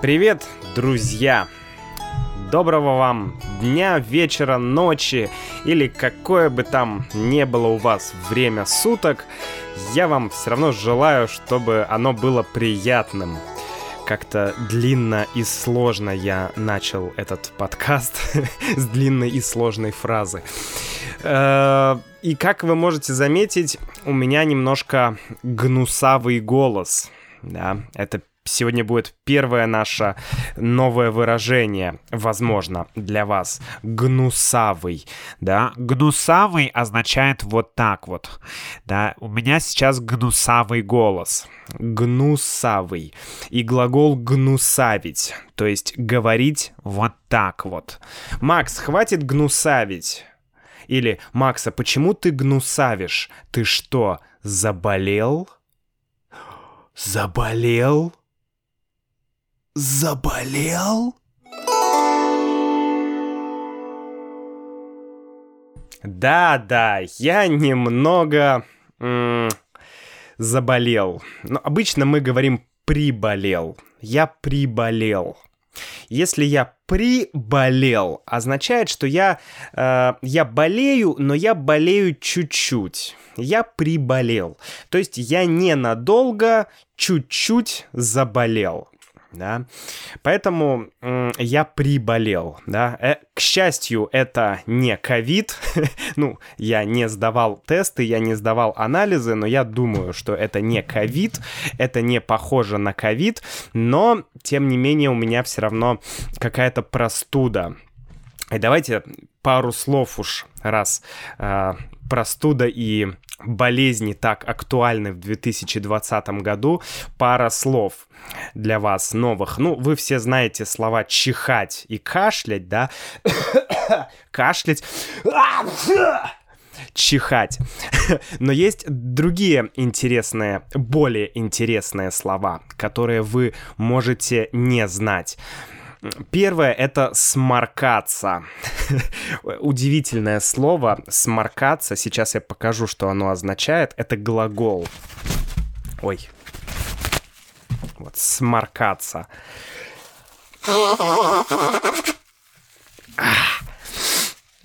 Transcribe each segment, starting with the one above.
Привет, друзья! Доброго вам дня, вечера, ночи или какое бы там ни было у вас время суток. Я вам все равно желаю, чтобы оно было приятным. Как-то длинно и сложно я начал этот подкаст с длинной и сложной фразы. Э, и как вы можете заметить, у меня немножко гнусавый голос. Да, это сегодня будет первое наше новое выражение, возможно, для вас. Гнусавый, да? Гнусавый означает вот так вот, да? У меня сейчас гнусавый голос. Гнусавый. И глагол гнусавить, то есть говорить вот так вот. Макс, хватит гнусавить. Или, Макса, почему ты гнусавишь? Ты что, заболел? Заболел? Заболел? Да-да, я немного м- заболел. Но обычно мы говорим приболел. Я приболел. Если я приболел, означает, что я, э, я болею, но я болею чуть-чуть. Я приболел. То есть я ненадолго чуть-чуть заболел да. Поэтому я приболел, да. Э, к счастью, это не ковид. ну, я не сдавал тесты, я не сдавал анализы, но я думаю, что это не ковид, это не похоже на ковид, но, тем не менее, у меня все равно какая-то простуда. И давайте пару слов уж, раз э, простуда и болезни так актуальны в 2020 году, пара слов для вас новых. Ну, вы все знаете слова чихать и кашлять, да? Кашлять. Чихать. Но есть другие интересные, более интересные слова, которые вы можете не знать. Первое — это сморкаться. Удивительное слово сморкаться. Сейчас я покажу, что оно означает. Это глагол. Ой. Вот, сморкаться.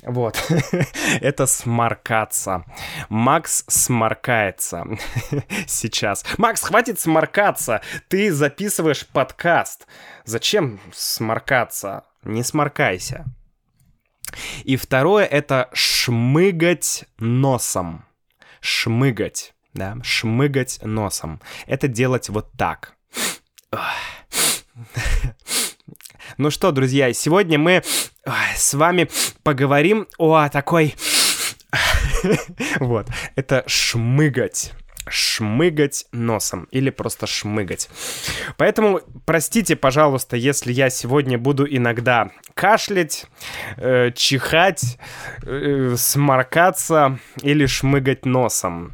Вот, это сморкаться. Макс сморкается сейчас. Макс, хватит сморкаться! Ты записываешь подкаст. Зачем сморкаться? Не сморкайся. И второе — это шмыгать носом. Шмыгать, да, шмыгать носом. Это делать вот так. Ну что, друзья, сегодня мы с вами поговорим о такой... Вот, это шмыгать шмыгать носом или просто шмыгать. Поэтому простите, пожалуйста, если я сегодня буду иногда кашлять, э, чихать, э, сморкаться или шмыгать носом.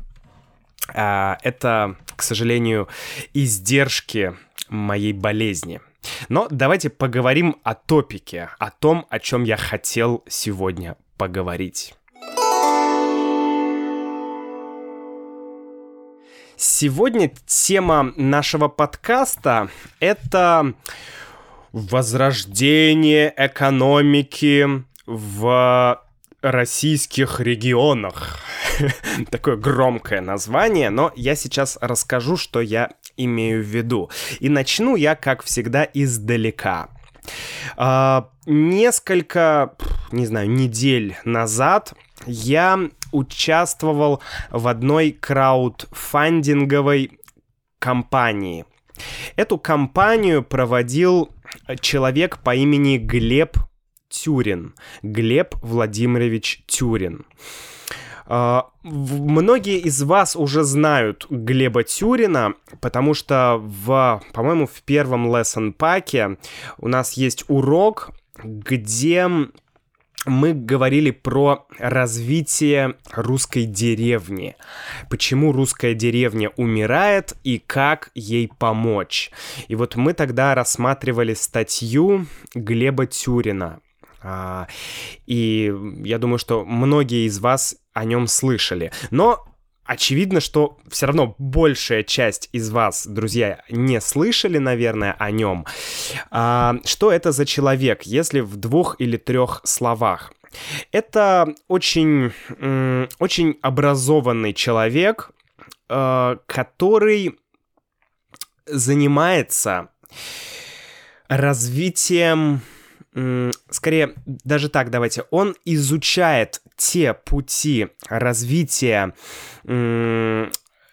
А, это, к сожалению, издержки моей болезни. Но давайте поговорим о топике, о том, о чем я хотел сегодня поговорить. Сегодня тема нашего подкаста — это возрождение экономики в российских регионах. Такое громкое название, но я сейчас расскажу, что я имею в виду. И начну я, как всегда, издалека. А, несколько, не знаю, недель назад я участвовал в одной краудфандинговой кампании. Эту кампанию проводил человек по имени Глеб Тюрин. Глеб Владимирович Тюрин. Многие из вас уже знают Глеба Тюрина, потому что в, по-моему, в первом lesson паке у нас есть урок, где мы говорили про развитие русской деревни. Почему русская деревня умирает и как ей помочь. И вот мы тогда рассматривали статью Глеба Тюрина и я думаю, что многие из вас о нем слышали. Но очевидно, что все равно большая часть из вас, друзья, не слышали, наверное, о нем. А, что это за человек, если в двух или трех словах? Это очень, очень образованный человек, э, который занимается развитием скорее, даже так давайте, он изучает те пути развития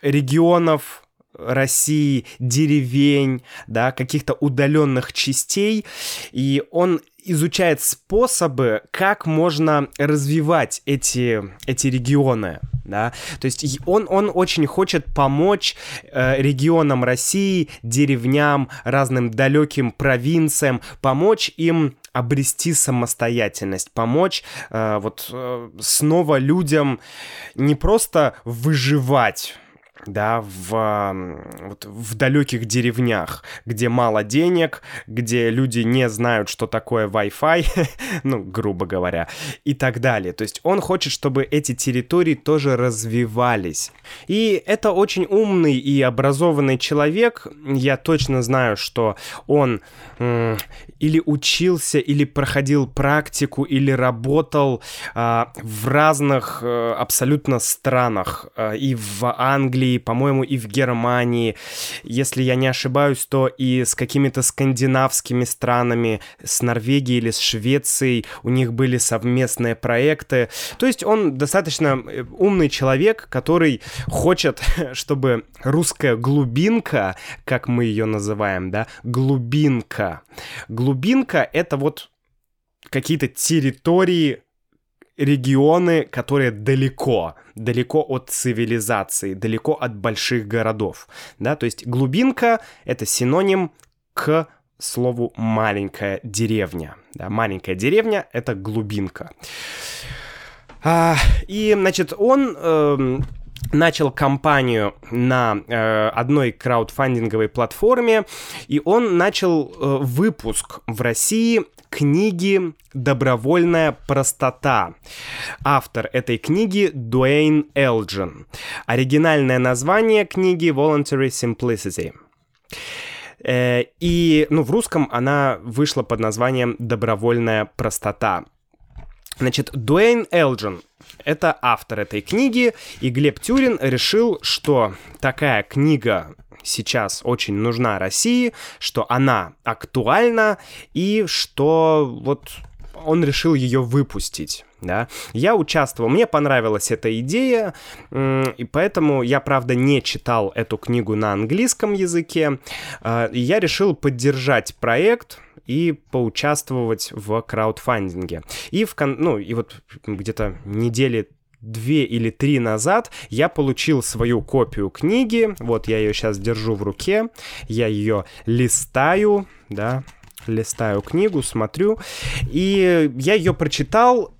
регионов России, деревень, да, каких-то удаленных частей, и он изучает способы, как можно развивать эти, эти регионы, да, то есть он, он очень хочет помочь э, регионам России, деревням, разным далеким провинциям, помочь им обрести самостоятельность, помочь э, вот э, снова людям не просто выживать да, в, вот, в далеких деревнях, где мало денег, где люди не знают, что такое Wi-Fi, ну, грубо говоря, и так далее. То есть он хочет, чтобы эти территории тоже развивались. И это очень умный и образованный человек. Я точно знаю, что он м- или учился, или проходил практику, или работал а, в разных а, абсолютно странах. А, и в Англии, по-моему, и в Германии. Если я не ошибаюсь, то и с какими-то скандинавскими странами, с Норвегией или с Швецией у них были совместные проекты. То есть он достаточно э, умный человек, который хочет, чтобы русская глубинка, как мы ее называем, да, глубинка. Глубинка — это вот какие-то территории регионы, которые далеко, далеко от цивилизации, далеко от больших городов, да, то есть глубинка — это синоним к слову маленькая деревня, да, маленькая деревня — это глубинка. А, и, значит, он... Э, начал кампанию на э, одной краудфандинговой платформе, и он начал э, выпуск в России книги «Добровольная простота». Автор этой книги Дуэйн Элджин. Оригинальное название книги «Voluntary Simplicity». Э, и, ну, в русском она вышла под названием «Добровольная простота». Значит, Дуэйн Элджин — это автор этой книги, и Глеб Тюрин решил, что такая книга сейчас очень нужна России, что она актуальна и что вот он решил ее выпустить. Да? Я участвовал, мне понравилась эта идея, и поэтому я, правда, не читал эту книгу на английском языке, а, я решил поддержать проект, и поучаствовать в краудфандинге. И в кон... ну и вот где-то недели две или три назад я получил свою копию книги. Вот я ее сейчас держу в руке. Я ее листаю, да, листаю книгу, смотрю. И я ее прочитал.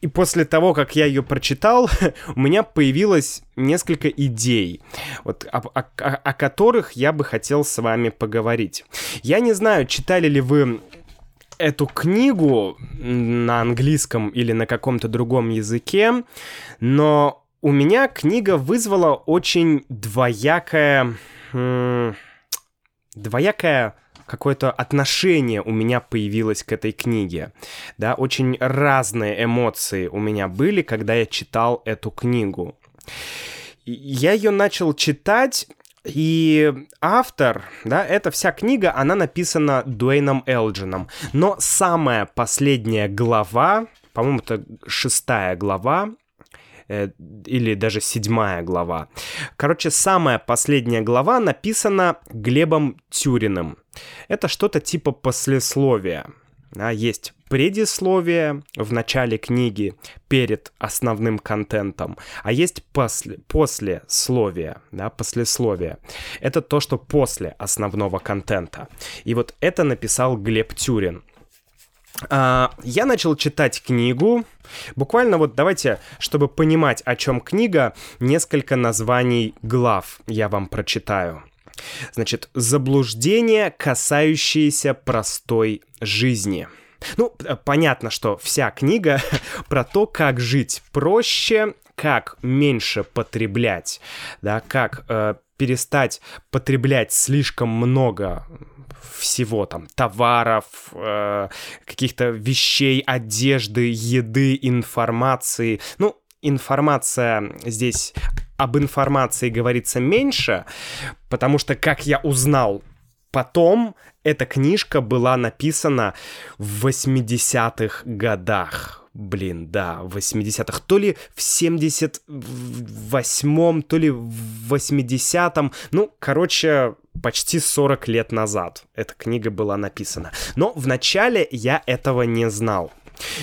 И после того, как я ее прочитал, у меня появилось несколько идей, вот, о, о, о которых я бы хотел с вами поговорить. Я не знаю, читали ли вы эту книгу на английском или на каком-то другом языке, но у меня книга вызвала очень двоякое... Двоякое какое-то отношение у меня появилось к этой книге. Да, очень разные эмоции у меня были, когда я читал эту книгу. Я ее начал читать и автор, да, эта вся книга, она написана Дуэйном Элджином. Но самая последняя глава, по-моему, это шестая глава, или даже седьмая глава. Короче, самая последняя глава написана Глебом Тюриным. Это что-то типа послесловия. Да, есть предисловие в начале книги перед основным контентом, а есть после, послесловие, да, послесловие. Это то, что после основного контента. И вот это написал Глеб Тюрин. Uh, я начал читать книгу. Буквально вот давайте, чтобы понимать, о чем книга, несколько названий глав я вам прочитаю. Значит, заблуждения, касающиеся простой жизни. Ну, понятно, что вся книга про то, как жить проще, как меньше потреблять, да, как э, перестать потреблять слишком много всего там товаров, э, каких-то вещей, одежды, еды, информации. Ну, информация здесь об информации говорится меньше, потому что, как я узнал потом, эта книжка была написана в 80-х годах. Блин, да, в 80-х. То ли в 78-м, то ли в 80-м. Ну, короче, почти 40 лет назад эта книга была написана. Но вначале я этого не знал.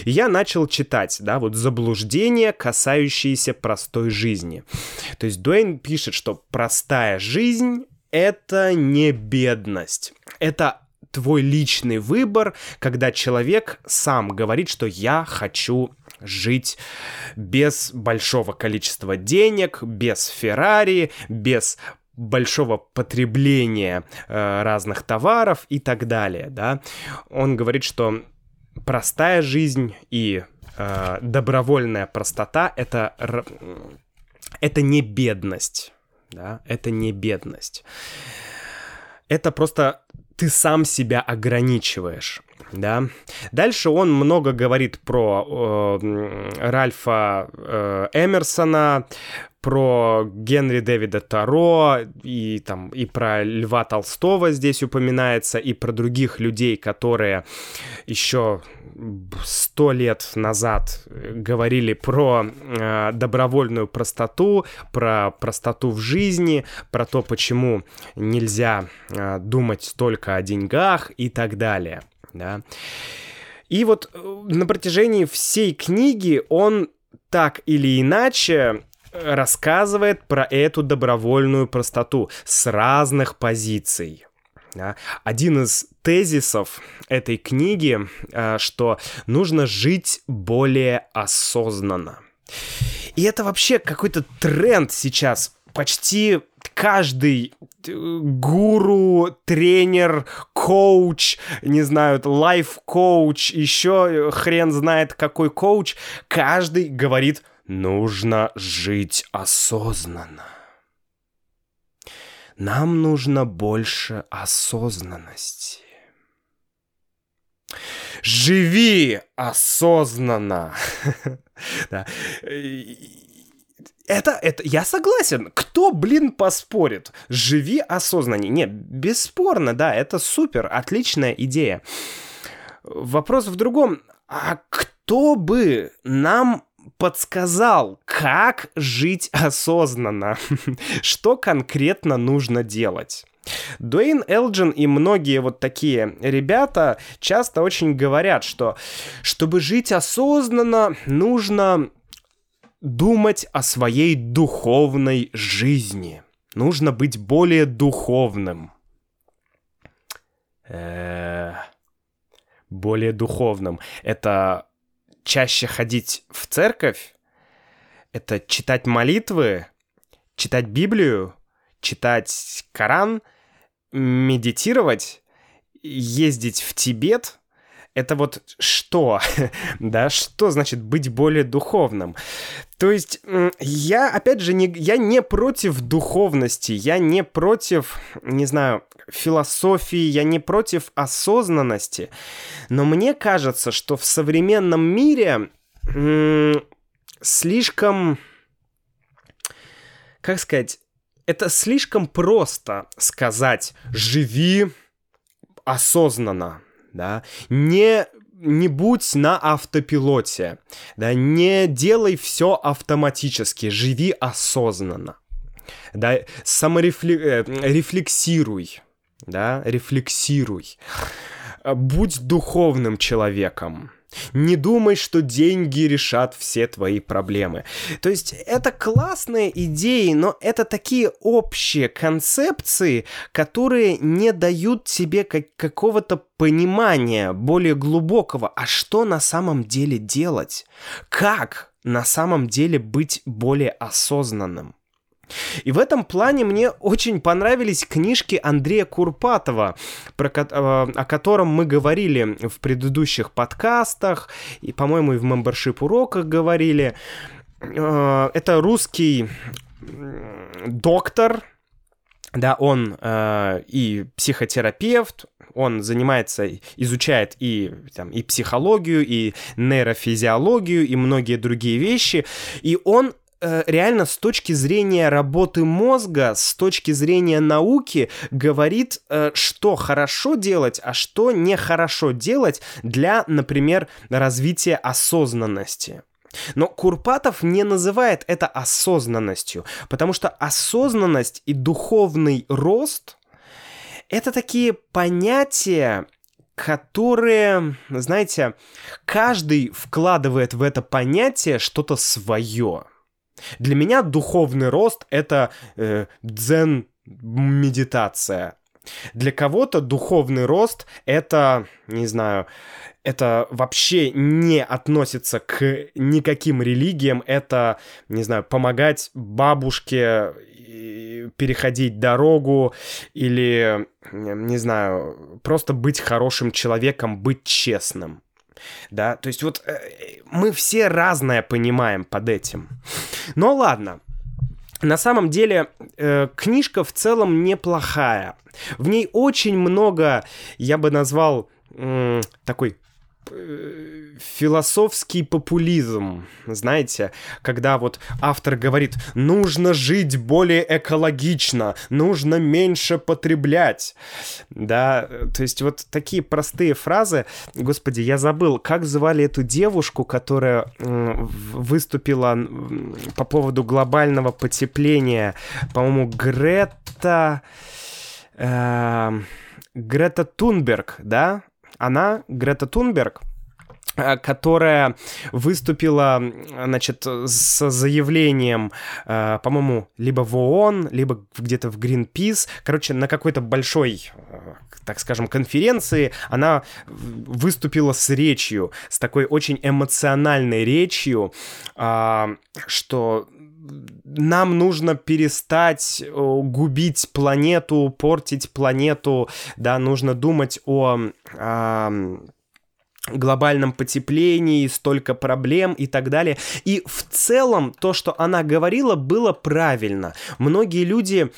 Я начал читать, да, вот заблуждения, касающиеся простой жизни. То есть Дуэйн пишет, что простая жизнь — это не бедность. Это твой личный выбор, когда человек сам говорит, что я хочу жить без большого количества денег, без Феррари, без большого потребления э, разных товаров и так далее, да. Он говорит, что простая жизнь и э, добровольная простота это это не бедность, да, это не бедность. Это просто ты сам себя ограничиваешь да. Дальше он много говорит про э, Ральфа э, Эмерсона, про Генри Дэвида Таро, и там и про Льва Толстого здесь упоминается, и про других людей, которые еще сто лет назад говорили про э, добровольную простоту, про простоту в жизни, про то, почему нельзя э, думать только о деньгах и так далее да. И вот э, на протяжении всей книги он так или иначе рассказывает про эту добровольную простоту с разных позиций. Один из тезисов этой книги, э, что нужно жить более осознанно. И это вообще какой-то тренд сейчас. Почти каждый э, гуру, тренер, коуч, не знаю, лайф-коуч, еще хрен знает какой коуч, каждый говорит, нужно жить осознанно. Нам нужно больше осознанности. Живи осознанно. это, это, я согласен. Кто, блин, поспорит? Живи осознаннее. Не, бесспорно, да, это супер, отличная идея. Вопрос в другом. А кто бы нам подсказал, как жить осознанно? Что конкретно нужно делать? Дуэйн Элджин и многие вот такие ребята часто очень говорят, что чтобы жить осознанно, нужно думать о своей духовной жизни. Нужно быть более духовным. Э, более духовным. Это чаще ходить в церковь? Это читать молитвы? Читать Библию? Читать Коран? Медитировать? Ездить в Тибет? Это вот что, да, что значит быть более духовным? То есть я, опять же, не, я не против духовности, я не против, не знаю, философии, я не против осознанности, но мне кажется, что в современном мире слишком, как сказать, это слишком просто сказать «живи осознанно», да, не не будь на автопилоте, да, не делай все автоматически, живи осознанно, да, саморефлексируй, э, да, рефлексируй, будь духовным человеком, не думай, что деньги решат все твои проблемы. То есть это классные идеи, но это такие общие концепции, которые не дают тебе как какого-то понимания более глубокого, а что на самом деле делать? Как на самом деле быть более осознанным? И в этом плане мне очень понравились книжки Андрея Курпатова, про, э, о котором мы говорили в предыдущих подкастах, и, по-моему, и в мембершип уроках говорили. э, это русский доктор, да, он э, и психотерапевт, он занимается, изучает и, там, и психологию, и нейрофизиологию, и многие другие вещи, и он реально с точки зрения работы мозга, с точки зрения науки говорит, э, что хорошо делать, а что нехорошо делать для, например, развития осознанности. Но Курпатов не называет это осознанностью, потому что осознанность и духовный рост — это такие понятия, которые, знаете, каждый вкладывает в это понятие что-то свое. Для меня духовный рост — это э, дзен-медитация. Для кого-то духовный рост — это, не знаю, это вообще не относится к никаким религиям, это, не знаю, помогать бабушке переходить дорогу или, не знаю, просто быть хорошим человеком, быть честным. Да, то есть вот э, мы все разное понимаем под этим. Но ладно, на самом деле, э, книжка в целом неплохая. В ней очень много, я бы назвал, э, такой философский популизм, знаете, когда вот автор говорит, нужно жить более экологично, нужно меньше потреблять, да, то есть вот такие простые фразы, господи, я забыл, как звали эту девушку, которая выступила по поводу глобального потепления, по-моему, Грета... Э, Грета Тунберг, да? Она, Грета Тунберг, э, которая выступила, значит, с заявлением, э, по-моему, либо в ООН, либо где-то в Greenpeace, короче, на какой-то большой, э, так скажем, конференции, она выступила с речью, с такой очень эмоциональной речью, что нам нужно перестать губить планету, портить планету, да, нужно думать о... о глобальном потеплении, столько проблем и так далее. И в целом то, что она говорила, было правильно. Многие люди,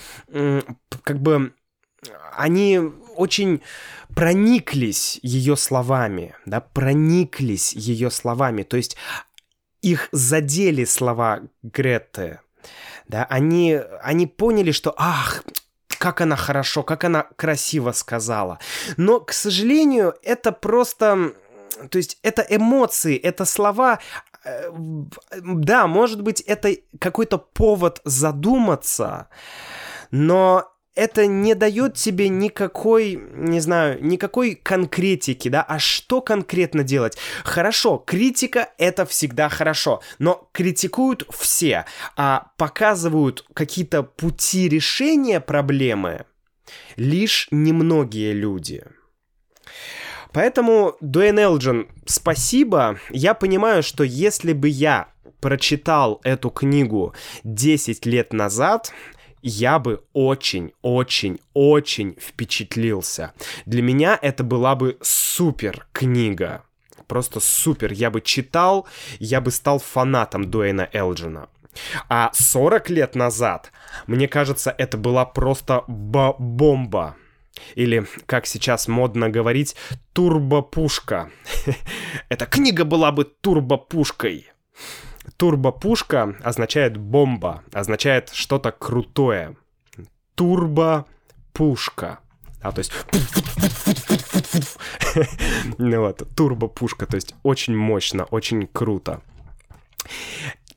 как бы, они очень прониклись ее словами, да, прониклись ее словами. То есть их задели слова Греты, да, они, они поняли, что, ах, как она хорошо, как она красиво сказала. Но, к сожалению, это просто... То есть это эмоции, это слова, э, да, может быть, это какой-то повод задуматься, но это не дает тебе никакой, не знаю, никакой конкретики, да, а что конкретно делать? Хорошо, критика это всегда хорошо, но критикуют все, а показывают какие-то пути решения проблемы лишь немногие люди. Поэтому, Дуэйн Элджин, спасибо. Я понимаю, что если бы я прочитал эту книгу 10 лет назад, я бы очень-очень-очень впечатлился. Для меня это была бы супер книга. Просто супер. Я бы читал, я бы стал фанатом Дуэйна Элджина. А 40 лет назад, мне кажется, это была просто бомба. Или, как сейчас модно говорить, турбопушка. Эта книга была бы турбопушкой. Турбопушка означает бомба, означает что-то крутое. Турбопушка. А, то есть... ну вот, турбопушка, то есть очень мощно, очень круто.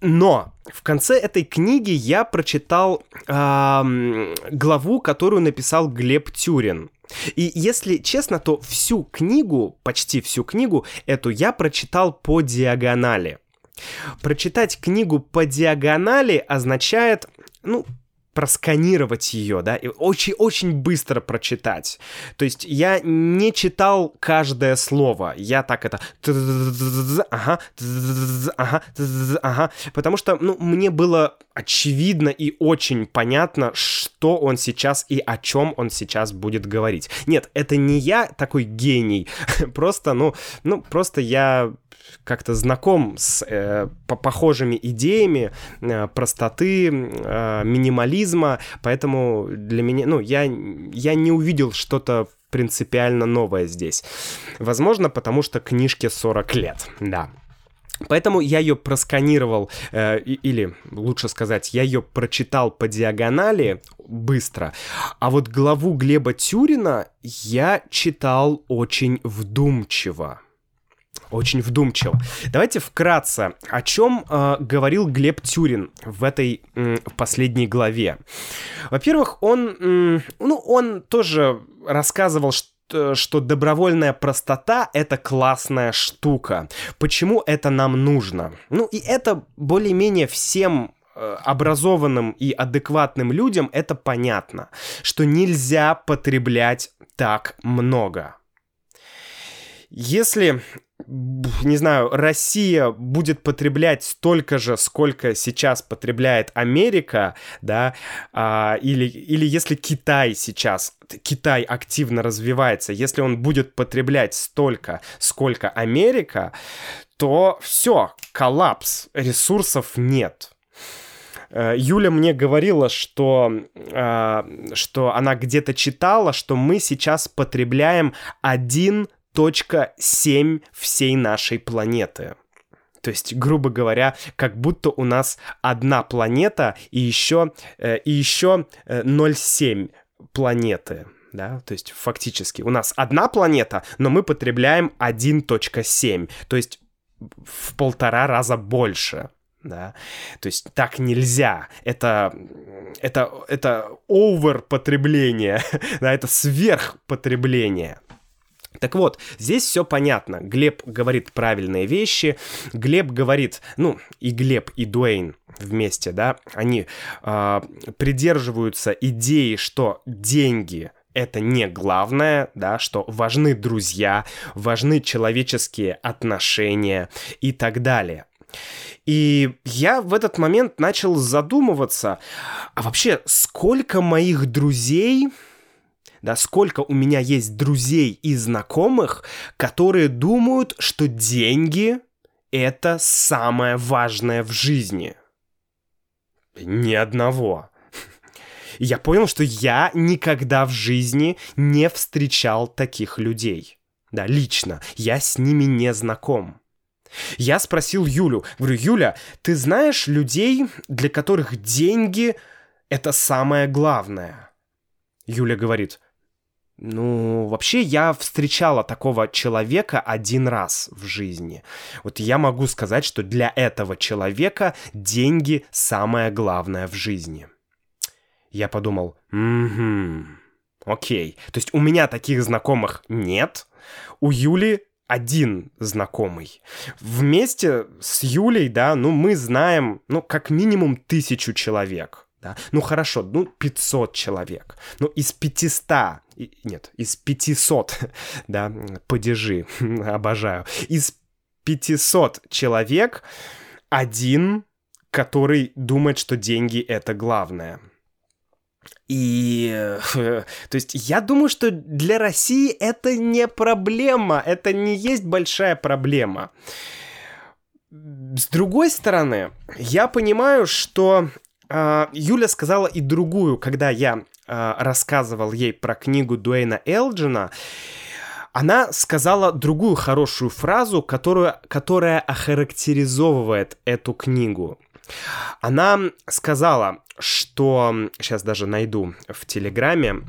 Но в конце этой книги я прочитал э, главу, которую написал Глеб Тюрин. И если честно, то всю книгу, почти всю книгу эту я прочитал по диагонали. Прочитать книгу по диагонали означает, ну, просканировать ее, да, и очень-очень быстро прочитать. То есть я не читал каждое слово, я так это ага, ага, ага, потому что, ну, мне было очевидно и очень понятно, что он сейчас и о чем он сейчас будет говорить. Нет, это не я такой гений, просто, ну, ну, просто я как-то знаком с э, по похожими идеями э, простоты, э, минимализма, поэтому для меня, ну, я, я не увидел что-то принципиально новое здесь. Возможно, потому что книжке 40 лет, да. Поэтому я ее просканировал, э, или лучше сказать, я ее прочитал по диагонали быстро. А вот главу Глеба Тюрина я читал очень вдумчиво. Очень вдумчиво. Давайте вкратце, о чем э, говорил Глеб Тюрин в этой э, последней главе. Во-первых, он, э, ну, он тоже рассказывал, что что добровольная простота — это классная штука. Почему это нам нужно? Ну, и это более-менее всем э, образованным и адекватным людям это понятно, что нельзя потреблять так много. Если не знаю, Россия будет потреблять столько же, сколько сейчас потребляет Америка, да, а, или, или если Китай сейчас, Китай активно развивается, если он будет потреблять столько, сколько Америка, то все, коллапс, ресурсов нет. Э, Юля мне говорила, что, э, что она где-то читала, что мы сейчас потребляем один точка 7 всей нашей планеты. То есть, грубо говоря, как будто у нас одна планета и еще, э, и еще 0,7 э, планеты. Да, то есть фактически у нас одна планета, но мы потребляем 1.7, то есть в полтора раза больше да, то есть так нельзя, это, это, это овер потребление, да, это сверхпотребление. Так вот, здесь все понятно. Глеб говорит правильные вещи. Глеб говорит, ну, и Глеб, и Дуэйн вместе, да, они э, придерживаются идеи, что деньги это не главное, да, что важны друзья, важны человеческие отношения и так далее. И я в этот момент начал задумываться, а вообще сколько моих друзей да, сколько у меня есть друзей и знакомых, которые думают, что деньги — это самое важное в жизни. Ни одного. Я понял, что я никогда в жизни не встречал таких людей. Да, лично. Я с ними не знаком. Я спросил Юлю, говорю, Юля, ты знаешь людей, для которых деньги — это самое главное? Юля говорит, ну, вообще я встречала такого человека один раз в жизни. Вот я могу сказать, что для этого человека деньги самое главное в жизни. Я подумал, угу, окей. То есть у меня таких знакомых нет, у Юли один знакомый. Вместе с Юлей, да, ну мы знаем, ну как минимум тысячу человек да, ну хорошо, ну 500 человек, ну из 500, нет, из 500, да, падежи, обожаю, из 500 человек один, который думает, что деньги это главное. И, то есть, я думаю, что для России это не проблема, это не есть большая проблема. С другой стороны, я понимаю, что Юля сказала и другую, когда я а, рассказывал ей про книгу Дуэйна Элджина, она сказала другую хорошую фразу, которую, которая охарактеризовывает эту книгу. Она сказала, что... Сейчас даже найду в Телеграме.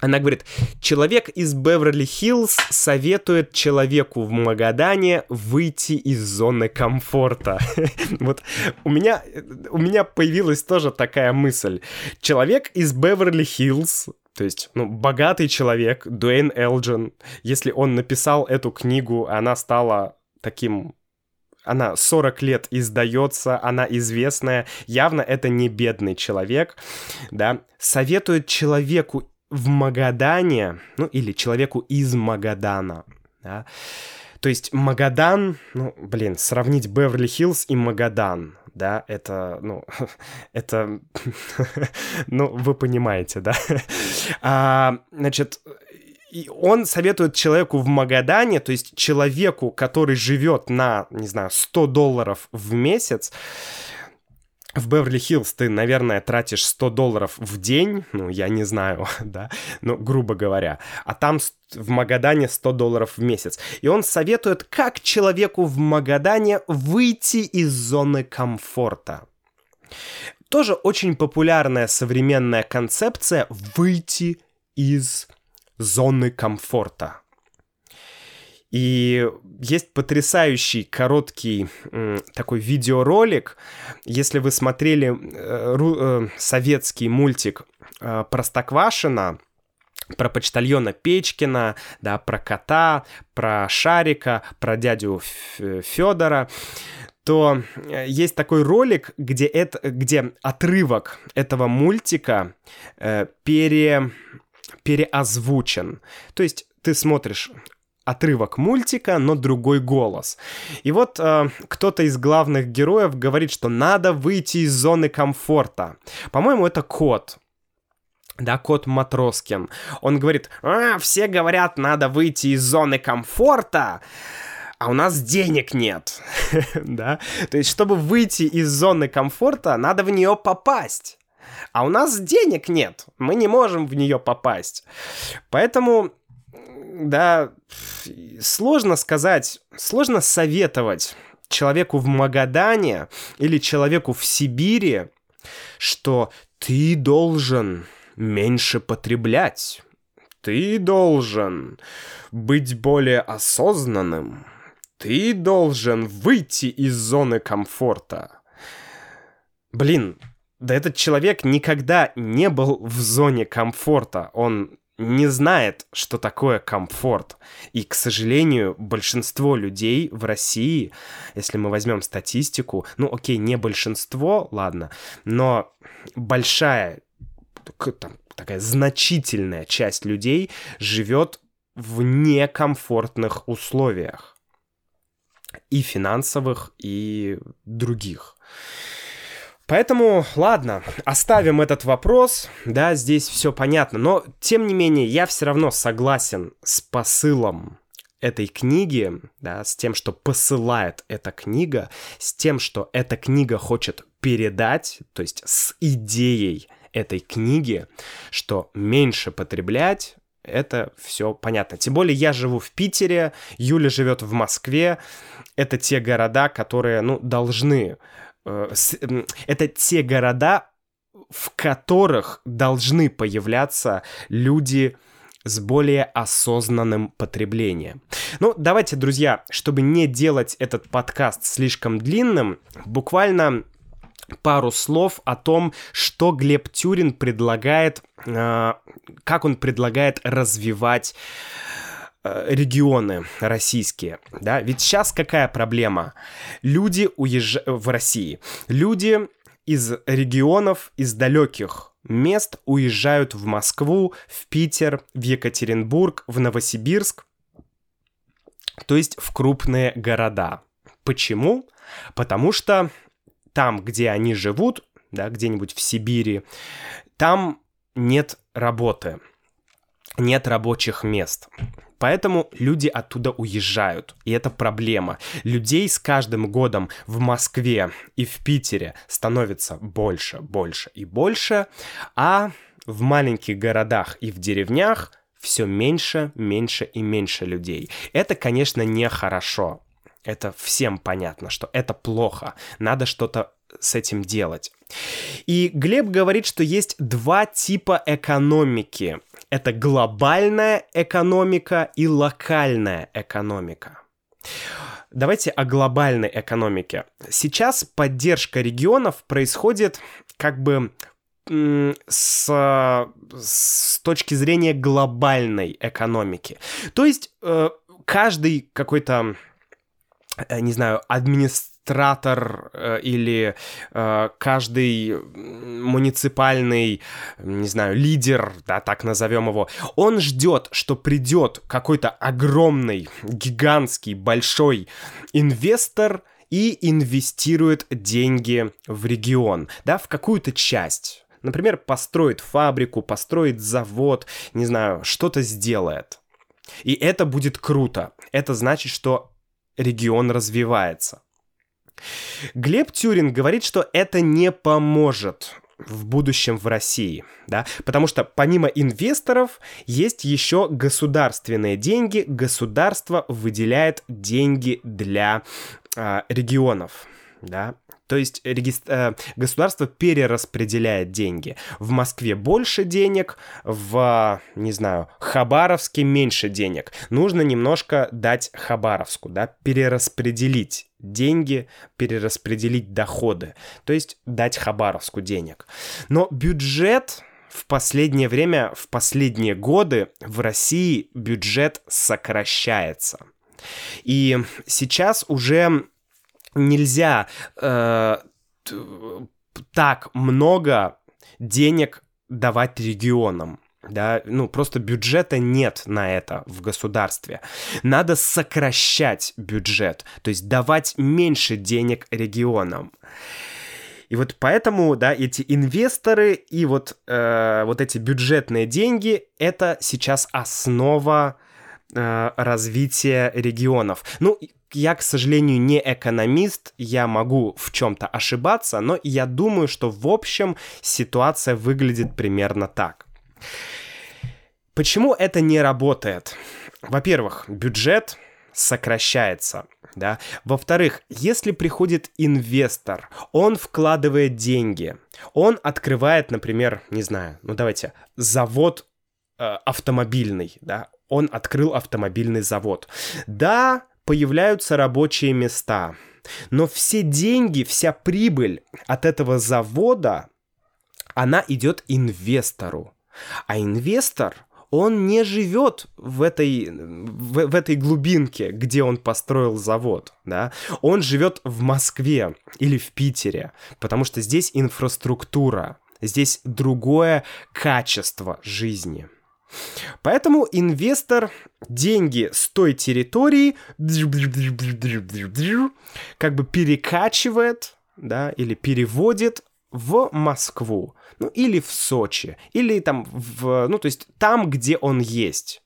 Она говорит, человек из Беверли-Хиллз советует человеку в Магадане выйти из зоны комфорта. вот у меня, у меня появилась тоже такая мысль. Человек из Беверли-Хиллз, то есть, ну, богатый человек, Дуэйн Элджин, если он написал эту книгу, она стала таким она 40 лет издается, она известная, явно это не бедный человек, да, советует человеку в Магадане, ну или человеку из Магадана, да. То есть Магадан, ну, блин, сравнить Беверли-Хиллз и Магадан, да, это, ну, это, ну, вы понимаете, да. А, значит, он советует человеку в Магадане, то есть человеку, который живет на, не знаю, 100 долларов в месяц, в Беверли-Хиллз ты, наверное, тратишь 100 долларов в день, ну, я не знаю, да, ну, грубо говоря, а там в Магадане 100 долларов в месяц. И он советует, как человеку в Магадане выйти из зоны комфорта. Тоже очень популярная современная концепция выйти из зоны комфорта. И есть потрясающий короткий такой видеоролик. Если вы смотрели э, э, советский мультик э, Простоквашина, про почтальона Печкина, да, про кота, про Шарика, про дядю Федора, то есть такой ролик, где, это, где отрывок этого мультика э, пере, переозвучен. То есть ты смотришь отрывок мультика, но другой голос. И вот э, кто-то из главных героев говорит, что надо выйти из зоны комфорта. По-моему, это кот. Да, кот Матроскин. Он говорит, а, все говорят, надо выйти из зоны комфорта, а у нас денег нет. да? То есть, чтобы выйти из зоны комфорта, надо в нее попасть. А у нас денег нет, мы не можем в нее попасть. Поэтому да, сложно сказать, сложно советовать человеку в Магадане или человеку в Сибири, что ты должен меньше потреблять, ты должен быть более осознанным, ты должен выйти из зоны комфорта. Блин, да этот человек никогда не был в зоне комфорта. Он не знает, что такое комфорт. И, к сожалению, большинство людей в России, если мы возьмем статистику, ну окей, не большинство, ладно, но большая, там, такая значительная часть людей живет в некомфортных условиях. И финансовых, и других. Поэтому, ладно, оставим этот вопрос, да, здесь все понятно, но, тем не менее, я все равно согласен с посылом этой книги, да, с тем, что посылает эта книга, с тем, что эта книга хочет передать, то есть с идеей этой книги, что меньше потреблять, это все понятно. Тем более я живу в Питере, Юля живет в Москве. Это те города, которые, ну, должны это те города, в которых должны появляться люди с более осознанным потреблением. Ну, давайте, друзья, чтобы не делать этот подкаст слишком длинным, буквально пару слов о том, что Глеб Тюрин предлагает, э, как он предлагает развивать Э, регионы российские, да, ведь сейчас какая проблема? Люди уезжают в России, люди из регионов, из далеких мест уезжают в Москву, в Питер, в Екатеринбург, в Новосибирск, то есть в крупные города. Почему? Потому что там, где они живут, да, где-нибудь в Сибири, там нет работы, нет рабочих мест. Поэтому люди оттуда уезжают, и это проблема. Людей с каждым годом в Москве и в Питере становится больше, больше и больше, а в маленьких городах и в деревнях все меньше, меньше и меньше людей. Это, конечно, нехорошо. Это всем понятно, что это плохо. Надо что-то с этим делать. И Глеб говорит, что есть два типа экономики. Это глобальная экономика и локальная экономика. Давайте о глобальной экономике. Сейчас поддержка регионов происходит как бы с, с точки зрения глобальной экономики. То есть э, каждый какой-то, э, не знаю, администрация администратор э, или э, каждый муниципальный, не знаю, лидер, да, так назовем его, он ждет, что придет какой-то огромный, гигантский, большой инвестор и инвестирует деньги в регион, да, в какую-то часть. Например, построит фабрику, построит завод, не знаю, что-то сделает. И это будет круто. Это значит, что регион развивается. Глеб Тюрин говорит, что это не поможет в будущем в России, да, потому что помимо инвесторов есть еще государственные деньги, государство выделяет деньги для э, регионов, да, то есть э, государство перераспределяет деньги. В Москве больше денег, в, не знаю, Хабаровске меньше денег. Нужно немножко дать Хабаровску, да, перераспределить деньги, перераспределить доходы. То есть дать Хабаровску денег. Но бюджет в последнее время, в последние годы в России бюджет сокращается. И сейчас уже нельзя э, так много денег давать регионам. Да, ну просто бюджета нет на это в государстве. Надо сокращать бюджет, то есть давать меньше денег регионам. И вот поэтому, да, эти инвесторы и вот, э, вот эти бюджетные деньги — это сейчас основа э, развития регионов. Ну, я, к сожалению, не экономист, я могу в чем-то ошибаться, но я думаю, что в общем ситуация выглядит примерно так. Почему это не работает? Во-первых, бюджет сокращается, да. Во-вторых, если приходит инвестор, он вкладывает деньги, он открывает, например, не знаю, ну давайте, завод э, автомобильный, да, он открыл автомобильный завод. Да, появляются рабочие места. Но все деньги, вся прибыль от этого завода, она идет инвестору. А инвестор, он не живет в этой, в, в этой глубинке, где он построил завод, да, он живет в Москве или в Питере, потому что здесь инфраструктура, здесь другое качество жизни. Поэтому инвестор деньги с той территории как бы перекачивает, да, или переводит в Москву, ну или в Сочи, или там в, ну то есть там, где он есть.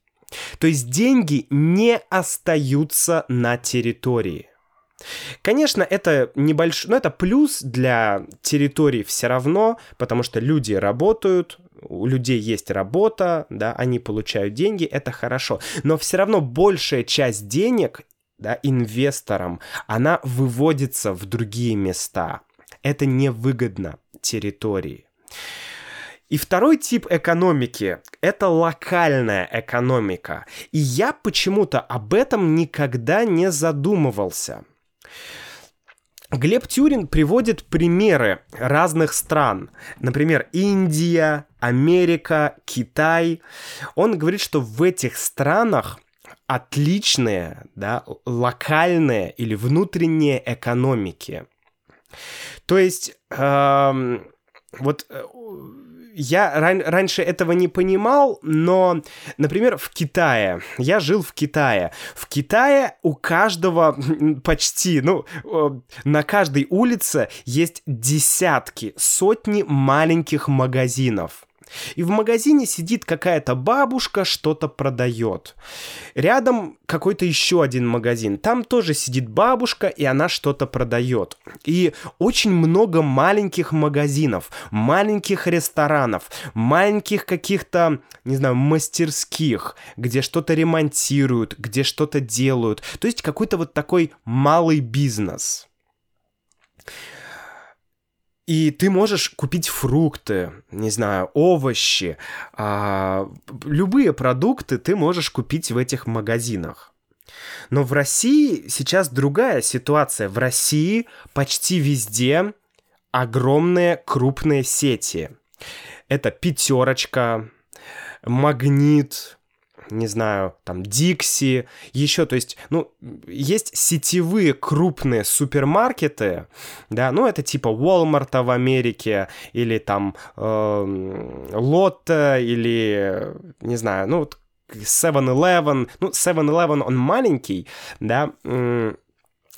То есть деньги не остаются на территории. Конечно, это небольшой, но это плюс для территории все равно, потому что люди работают, у людей есть работа, да, они получают деньги, это хорошо. Но все равно большая часть денег, да, инвесторам, она выводится в другие места. Это невыгодно территории. И второй тип экономики — это локальная экономика. И я почему-то об этом никогда не задумывался. Глеб Тюрин приводит примеры разных стран. Например, Индия, Америка, Китай. Он говорит, что в этих странах отличные, да, локальные или внутренние экономики. То есть, эм, вот э, я ран- раньше этого не понимал, но, например, в Китае, я жил в Китае. В Китае у каждого почти, ну, на каждой улице есть десятки, сотни маленьких магазинов. И в магазине сидит какая-то бабушка, что-то продает. Рядом какой-то еще один магазин. Там тоже сидит бабушка, и она что-то продает. И очень много маленьких магазинов, маленьких ресторанов, маленьких каких-то, не знаю, мастерских, где что-то ремонтируют, где что-то делают. То есть какой-то вот такой малый бизнес. И ты можешь купить фрукты, не знаю, овощи, а, любые продукты ты можешь купить в этих магазинах. Но в России сейчас другая ситуация. В России почти везде огромные крупные сети. Это пятерочка, магнит, не знаю, там, Дикси, еще, то есть, ну, есть сетевые крупные супермаркеты, да, ну, это типа Walmart в Америке, или там э, Lotte, или, не знаю, ну, 7-Eleven, ну, 7-Eleven, он маленький, да,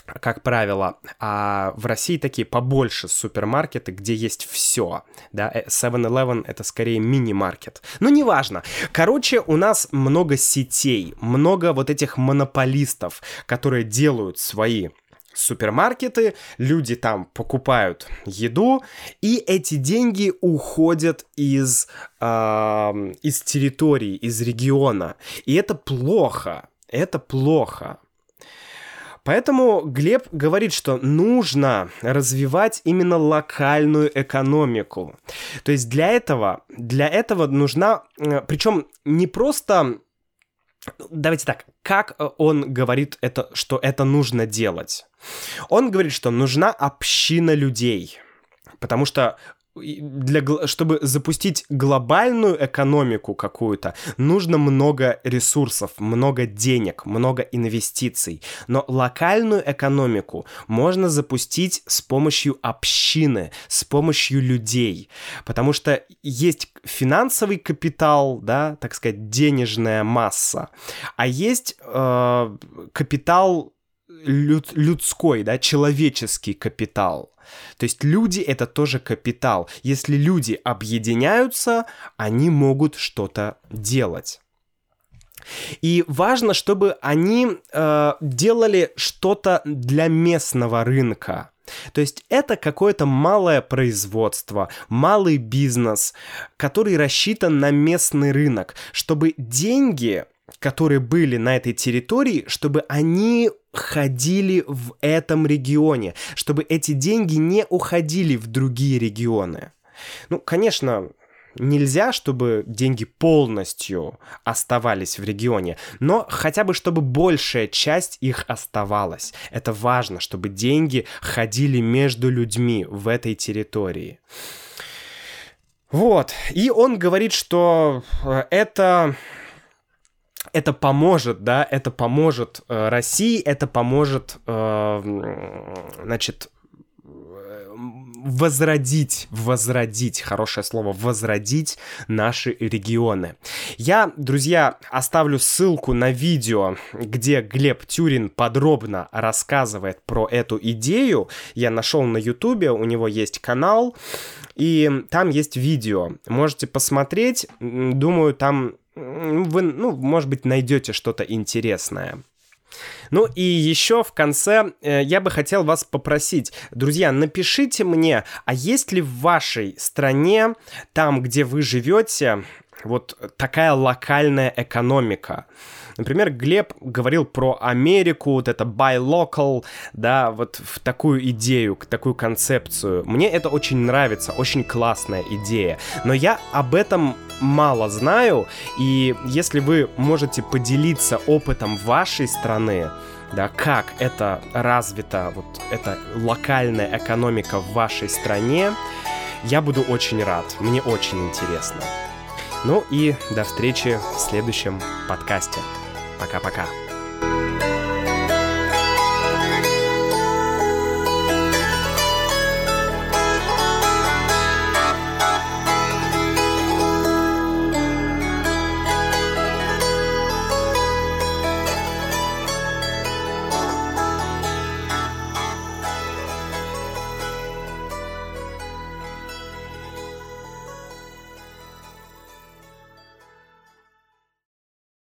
как правило, а в России такие побольше супермаркеты, где есть все, да, 7-Eleven это скорее мини-маркет, но неважно. Короче, у нас много сетей, много вот этих монополистов, которые делают свои супермаркеты, люди там покупают еду, и эти деньги уходят из, э, из территории, из региона. И это плохо, это плохо. Поэтому Глеб говорит, что нужно развивать именно локальную экономику. То есть для этого, для этого нужна, э, причем не просто Давайте так, как он говорит это, что это нужно делать? Он говорит, что нужна община людей, потому что для, чтобы запустить глобальную экономику какую-то, нужно много ресурсов, много денег, много инвестиций. Но локальную экономику можно запустить с помощью общины, с помощью людей. Потому что есть финансовый капитал, да, так сказать, денежная масса, а есть э, капитал люд, людской, да, человеческий капитал. То есть люди это тоже капитал. Если люди объединяются, они могут что-то делать. И важно, чтобы они э, делали что-то для местного рынка. То есть это какое-то малое производство, малый бизнес, который рассчитан на местный рынок, чтобы деньги которые были на этой территории, чтобы они ходили в этом регионе, чтобы эти деньги не уходили в другие регионы. Ну, конечно, нельзя, чтобы деньги полностью оставались в регионе, но хотя бы чтобы большая часть их оставалась. Это важно, чтобы деньги ходили между людьми в этой территории. Вот. И он говорит, что э, это это поможет, да, это поможет э, России, это поможет, э, значит, возродить, возродить, хорошее слово, возродить наши регионы. Я, друзья, оставлю ссылку на видео, где Глеб Тюрин подробно рассказывает про эту идею. Я нашел на ютубе, у него есть канал, и там есть видео. Можете посмотреть, думаю, там вы, ну, может быть, найдете что-то интересное. Ну и еще в конце э, я бы хотел вас попросить, друзья, напишите мне, а есть ли в вашей стране, там, где вы живете, вот такая локальная экономика? Например, Глеб говорил про Америку, вот это buy local, да, вот в такую идею, такую концепцию. Мне это очень нравится, очень классная идея. Но я об этом мало знаю, и если вы можете поделиться опытом вашей страны, да, как это развита, вот эта локальная экономика в вашей стране, я буду очень рад, мне очень интересно. Ну и до встречи в следующем подкасте. Пока-пока.